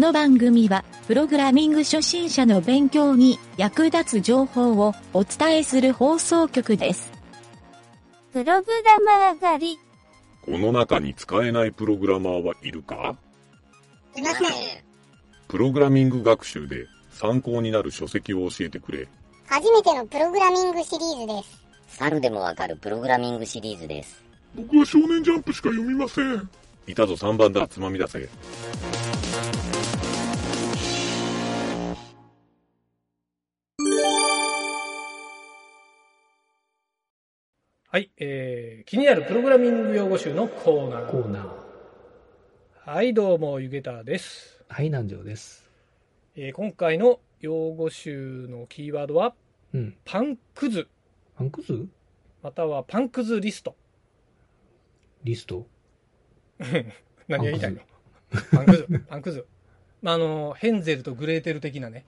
の番組は、プログラミング初心者の勉強に役立つ情報をお伝えする放送局です。プログラマー狩り。この中に使えないプログラマーはいるか？いません。プログラミング学習で参考になる書籍を教えてくれ。初めてのプログラミングシリーズです。猿でもわかるプログラミングシリーズです。僕は少年ジャンプしか読みません。いたぞ3番だ、つまみ出せ。はい、えー、気になるプログラミング用語集のコーナー。コーナー。はい、どうも、ゆげたです。はい、南條です。えー今回の用語集のキーワードは、うん。パンクズ、パンクズまたはパンクズリスト。リスト？何が言いたいの？パンクズ、パンクズ。まあ、あの、ヘンゼルとグレーテル的なね、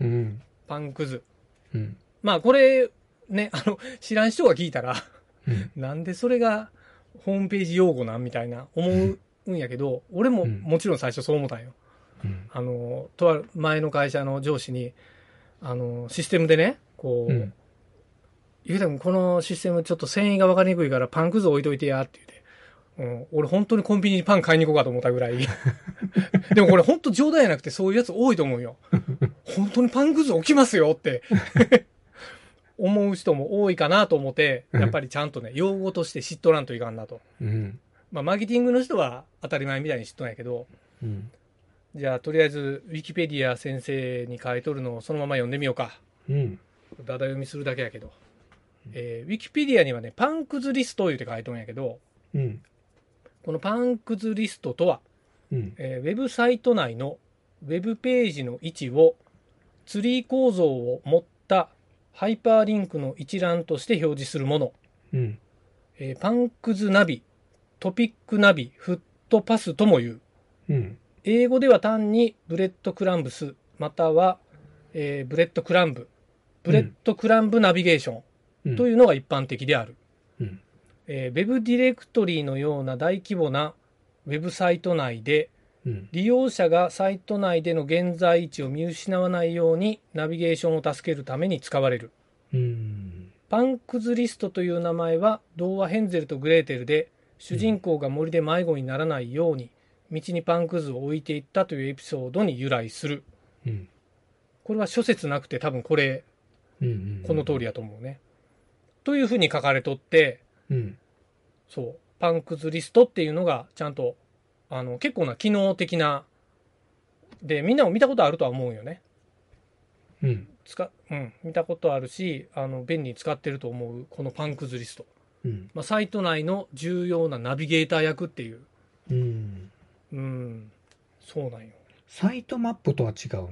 うん。パンクズ。うん。まあ、これ、ね、あの、知らん人が聞いたら、うん。なんでそれがホームページ用語なんみたいな思うんやけど、俺もうんもちろん最初そう思ったんよ。うん。あの、とある前の会社の上司に、あの、システムでね、こう、うん。ゆうたくんこのシステムちょっと繊維が分かりにくいからパンくず置いといてやって言って、うん、俺本当にコンビニにパン買いに行こうかと思ったぐらい。でもこれ本当冗談やなくてそういうやつ多いと思うよ。本当にパンくず置きますよって。思う人も多いかなと思って、やっぱりちゃんとね、用語として知っとらんといかんなと。うん。まあ、マーケティングの人は当たり前みたいに知っとんやけど、うん。じゃあとりあえず、ウィキペディア先生に書いとるのをそのまま読んでみようか。うん。だだ読みするだけやけど。えーウィキペディアにはね、パンクズリスト言うて書いとんやけど、うん。このパンクズリストとは、うん。えーウェブサイト内のウェブページの位置をツリー構造を持ったハイパーリンクの一覧として表示するもの。うん。えーパンクズナビ、トピックナビ、フットパスとも言う。うん。英語では単にブレッドクランブス、または、えー breadcrumb、breadcrumb navigation というのが一般的である。うん。えーウェブディレクトリーのような大規模なウェブサイト内でうん。利用者がサイト内での現在位置を見失わないようにナビゲーションを助けるために使われる。うん。パンクズリストという名前は童話ヘンゼルとグレーテルで主人公が森で迷子にならないように道にパンくずを置いていったというエピソードに由来する。うん。これは諸説なくて多分これ、うん。この通りやと思うね。というふうに書かれとって、うん。そう、パンクズリストっていうのがちゃんと、あの、結構な機能的な、で、みんなも見たことあるとは思うよね。うん。使、うん、見たことあるし、あの、便利に使ってると思う、このパンクズリスト。うん。まあ、サイト内の重要なナビゲーター役っていう。うん。うん、そうなんよ。サイトマップとは違うの？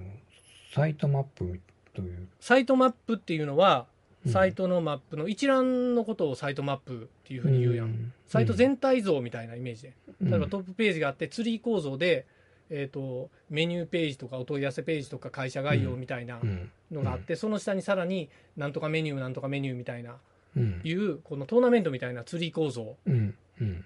サイトマップという。サイトマップっていうのは、うんサイトのマップの一覧のことをサイトマップっていうふうに言うやん。サイト全体像みたいなイメージで。うん例えばトップページがあって、ツリー構造で、えっ、と、メニューページとかお問い合わせページとか会社概要みたいなうん。のがあって、その下にさらに、なんとかメニュー、なんとかメニューみたいな、うん。いう、このトーナメントみたいなツリー構造。うん。うん。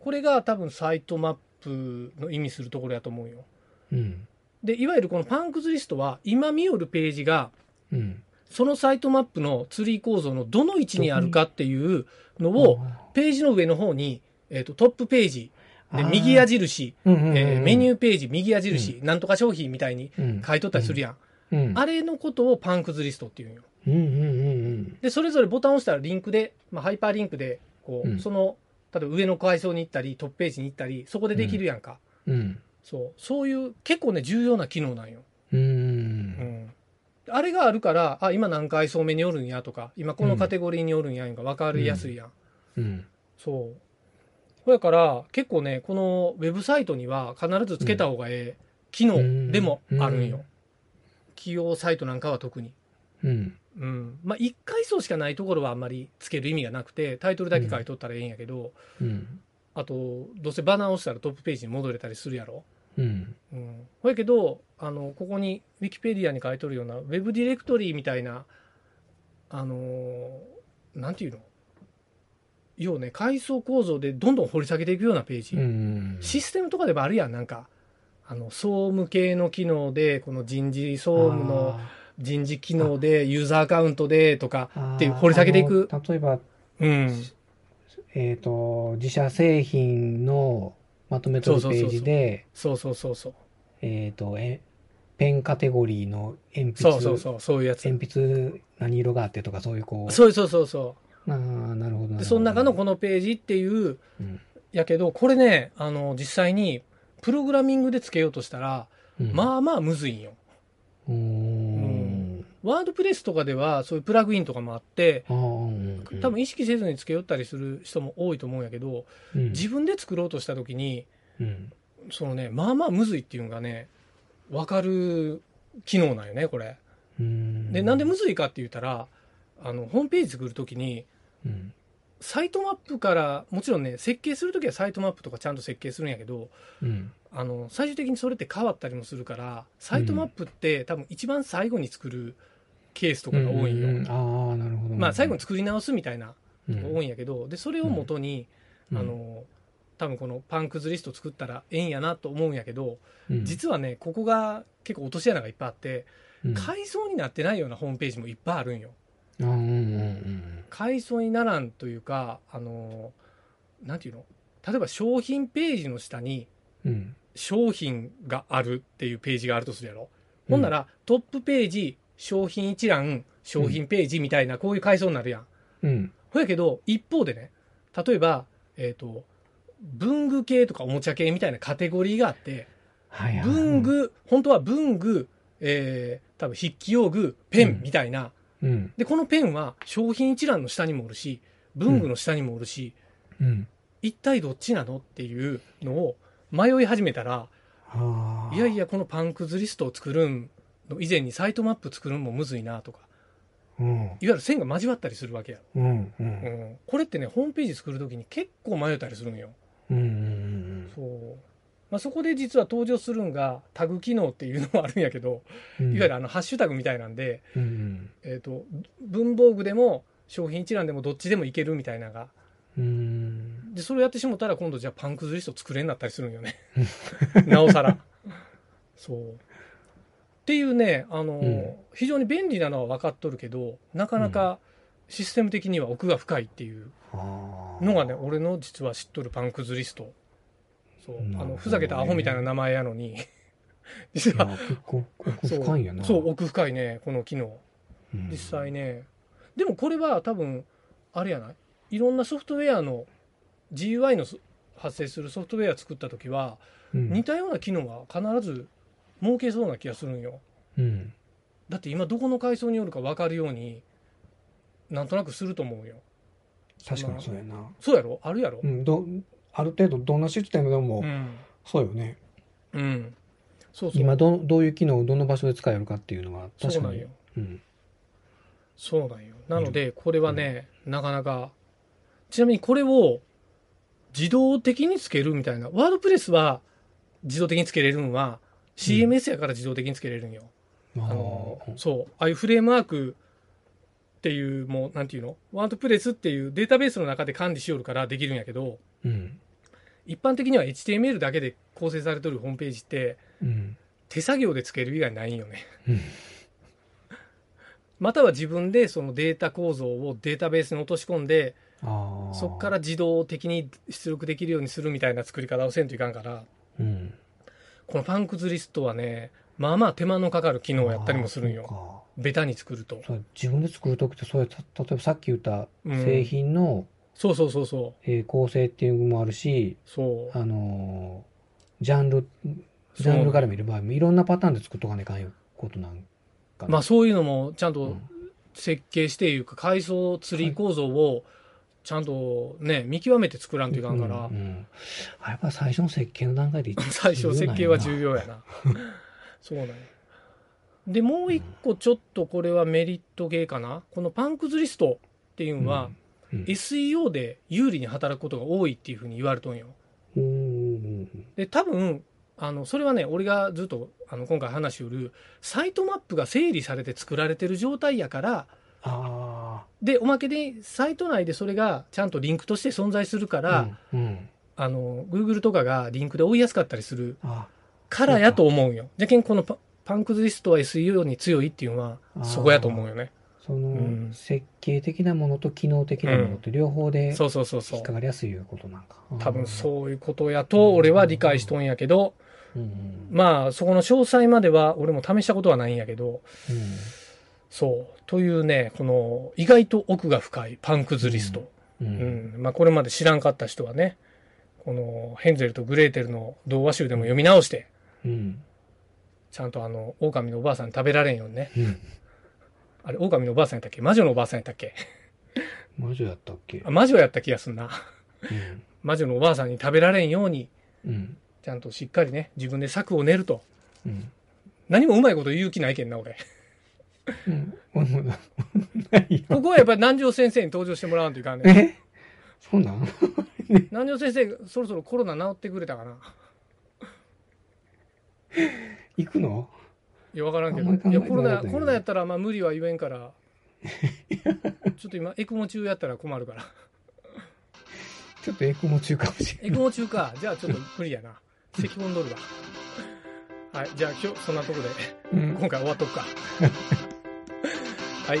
これが多分サイトマップの意味するところやと思うよ。うん。で、いわゆるこのパンクズリストは、今見よるページが、うん。そのサイトマップのツリー構造のどの位置にあるかっていうのを、ページの上の方に、えっ、と、トップページ、で、右矢印、えーメニューページ、右矢印、なんとか商品みたいにうん書いとったりするやん。うん。あれのことをパンクズリストっていうんよ。うんうんうんで、それぞれボタンを押したらリンクで、まあ、ハイパーリンクで、こう、うんその、例えば上の階層に行ったり、トップページに行ったり、そこでできるやんか。そう。そういう、結構ね、重要な機能なんよ。う。うんん。あれがあるから、あ、今何階層目におるんやとか、今このカテゴリーにおるんやんか分かりやすいやん。うん。そう。ほやから、結構ね、このウェブサイトには必ずつけた方がええ機能でもあるんよ。うん企業サイトなんかは特に。うん。うん。まあ、1階層しかないところはあんまりつける意味がなくて、タイトルだけ書いとったらええんやけど、うん。あと、どうせバナー押したらトップページに戻れたりするやろ。うん。うん。ほやけど、あの、ここに、ウィキペディアに書いとるような、ウェブディレクトリーみたいな、あのーなんていうの？要ね、階層構造でどんどん掘り下げていくようなページ。うん。システムとかでもあるやん、なんか。あの、総務系の機能で、この人事総務の人事機能で、ユーザーアカウントでとかっていう掘り下げていく。例えば、うん。えっ、と、自社製品のまとめとるページで、そうそうそうそう。えっ、と、え、ペンカテゴリーの鉛筆、そうそうそう、そういうやつ。鉛筆何色があってとかそういうこう。そうそうそうそああ、なるほどなるほう。ど。で、その中のこのページっていう、うん、やけど、これね、あの、実際に、プログラミングでつけようとしたら、うん、まあまあむずいんよ。うーん。ワードプレスとかでは、そういうプラグインとかもあって、多分意識せずにつけよったりする人も多いと思うんやけど、うん自分で作ろうとした時に、うんそのね、まあまあむずいっていうのがね、わかる機能なんよね、これ。うんで、なんでむずいかって言ったら、あの、ホームページ作るときに、うんサイトマップから、もちろんね、設計するときはサイトマップとかちゃんと設計するんやけど、うんあの、最終的にそれって変わったりもするから、サイトマップって多分一番最後に作るケースとかが多いんよ。うんうんああ、なるほど。まあ最後に作り直すみたいなうんのが多いんやけど、で、それを元に、うんあの、多分このパンクズリスト作ったらええんやなと思うんやけど、うん。実はね、ここが結構落とし穴がいっぱいあって、うん。階層になってないようなホームページもいっぱいあるんよ。あーうんうん階層にならんというか、あの、なんていうの？例えば商品ページの下にうん。うん商品があるっていうページがあるとするやろ。ほんならトップページ、商品一覧、商品ページみたいなこういう階層になるやん。うん。ほやけど、一方でね、例えば、えっ、と、文具系とかおもちゃ系みたいなカテゴリーがあって、はいはい。はい文具、本当は文具、えー、多分筆記用具、ペンみたいな、うん。で、このペンは商品一覧の下にもおるし、文具の下にもおるし、うん。一体どっちなのっていうのを迷い始めたら、いやいや、このパンクズリストを作るんの以前にサイトマップ作るんもむずいなとか、うん。いわゆる線が交わったりするわけや。うんううん。ん、これってね、ホームページ作るときに結構迷ったりするんよ。うんうんそう。まあ、そこで実は登場するんがタグ機能っていうのもあるんやけど、うんいわゆるあのハッシュタグみたいなんで、うんうんえっ、と、文房具でも商品一覧でもどっちでもいけるみたいなのが。うんで、それをやってしもたら今度じゃあパンクズリスト作れんなったりするんよね。なおさら。そう。っていうね、あの、うん非常に便利なのは分かっとるけど、なかなかシステム的には奥が深いっていうのがね、俺の実は知っとるパンクズリスト。そう。ねあの、ふざけたアホみたいな名前やのに、実は、そう深いんやなそう、奥深いね、この機能。うん実際ね。でもこれは多分、あれやない？いろんなソフトウェアの GUI のそ発生するソフトウェア作った時は、うん似たような機能は必ず設けそうな気がするんよ。うんだって今どこの階層によるか分かるように、なんとなくすると思うよ。確かにそうやな。そうやろ？あるやろ？うんどある程度どんなシステムでもうん。そうよね。うん。そうそう。今どどういう機能をどの場所で使えるかっていうのが確かに。そうなんそうなんよ。なので、これはね、なかなか、ちなみにこれを自動的につけるみたいな、ワードプレスは自動的につけれるんは、CMS やから自動的につけれるんよ。ああのーそう、ああいうフレームワークっていう、もう、なんていうの？ワードプレスっていうデータベースの中で管理しよるからできるんやけど、うん。一般的には HTML だけで構成されてるホームページって、うん手作業でつける以外ないんよね。うん。または自分でそのデータ構造をデータベースに落とし込んで、そこから自動的に出力できるようにするみたいな作り方をせんといかんから、うん。このパンクズリストはね、まあまあ手間のかかる機能をやったりもするんよ。ベタに作ると。自分で作る時ってそうやた例えばさっき言ったうん。製品の、そうそうそうそう。えー構成っていうのもあるしそう。あのージャンルジャンルから見る場合もいろんなパターンで作っとかないかんいうことなんかな。まあそういうのもちゃんとうん。設計していうか、階層ツリー構造をちゃんとね、見極めて作らんといかんから。うんう、ん。あやっぱ最初の設計の段階で最初設計は重要要やな。そうなんや。で、もう一個ちょっとこれはメリットゲーかな？このパンクズリストっていうのは、うん SEO で有利に働くことが多いっていうふうに言われとんよ。うんうんで、多分、あの、それはね、俺がずっと、あの、今回話しうる、サイトマップが整理されて作られてる状態やから、あで、おまけで、サイト内でそれがちゃんとリンクとして存在するかあら、うんうんあの、Google とかがリンクで追いやすかったりするあからやと思うよ。じゃけんこのパパンクズリストは SEO に強いっていうのは、そこやと思うよね。その、うん設計的なものと機能的なものと両方でそうそうそうそう引っか。かりやすいいうことなんか。多分う。そういうことやと、俺は理解しとんやけど。まあ、そこの詳細までは俺も試したことはないんやけど、うんそう。というね、この意外と奥が深いパンクズリスト。ううんん。まあ、これまで知らんかった人はね、このヘンゼルとグレーテルの童話集でも読み直して、うん。ちゃんとあの、狼のおばあさんに食べられんよね。うん。あれ、狼のおばあさんやったっけ？魔女のおばあさんやったっけ？魔女やったっけ？あ魔女やった気がすんな。うん。魔女のおばあさんに食べられんように、うん。ちゃんとしっかりね、自分で策を練ると。うん。何もうまいこと言う気ないけんな、俺。ここはやっぱり南條先生に登場してもらわん。といかん。ね。えそうなん。南條先生、そろそろコロナ治ってくれたかな。行くの？いや、わからんけど。いや、コロナ、コロナやったら、まあ無理は言えんから。ちょっと今、エクモ中やったら困るから。ちょっとエクモ中かもしれエクモ中か。じゃあちょっと無理やな。咳込んどるわ。はい。じゃあ今日、そんなとこで、ない。うん。今回終わっとくか。はい。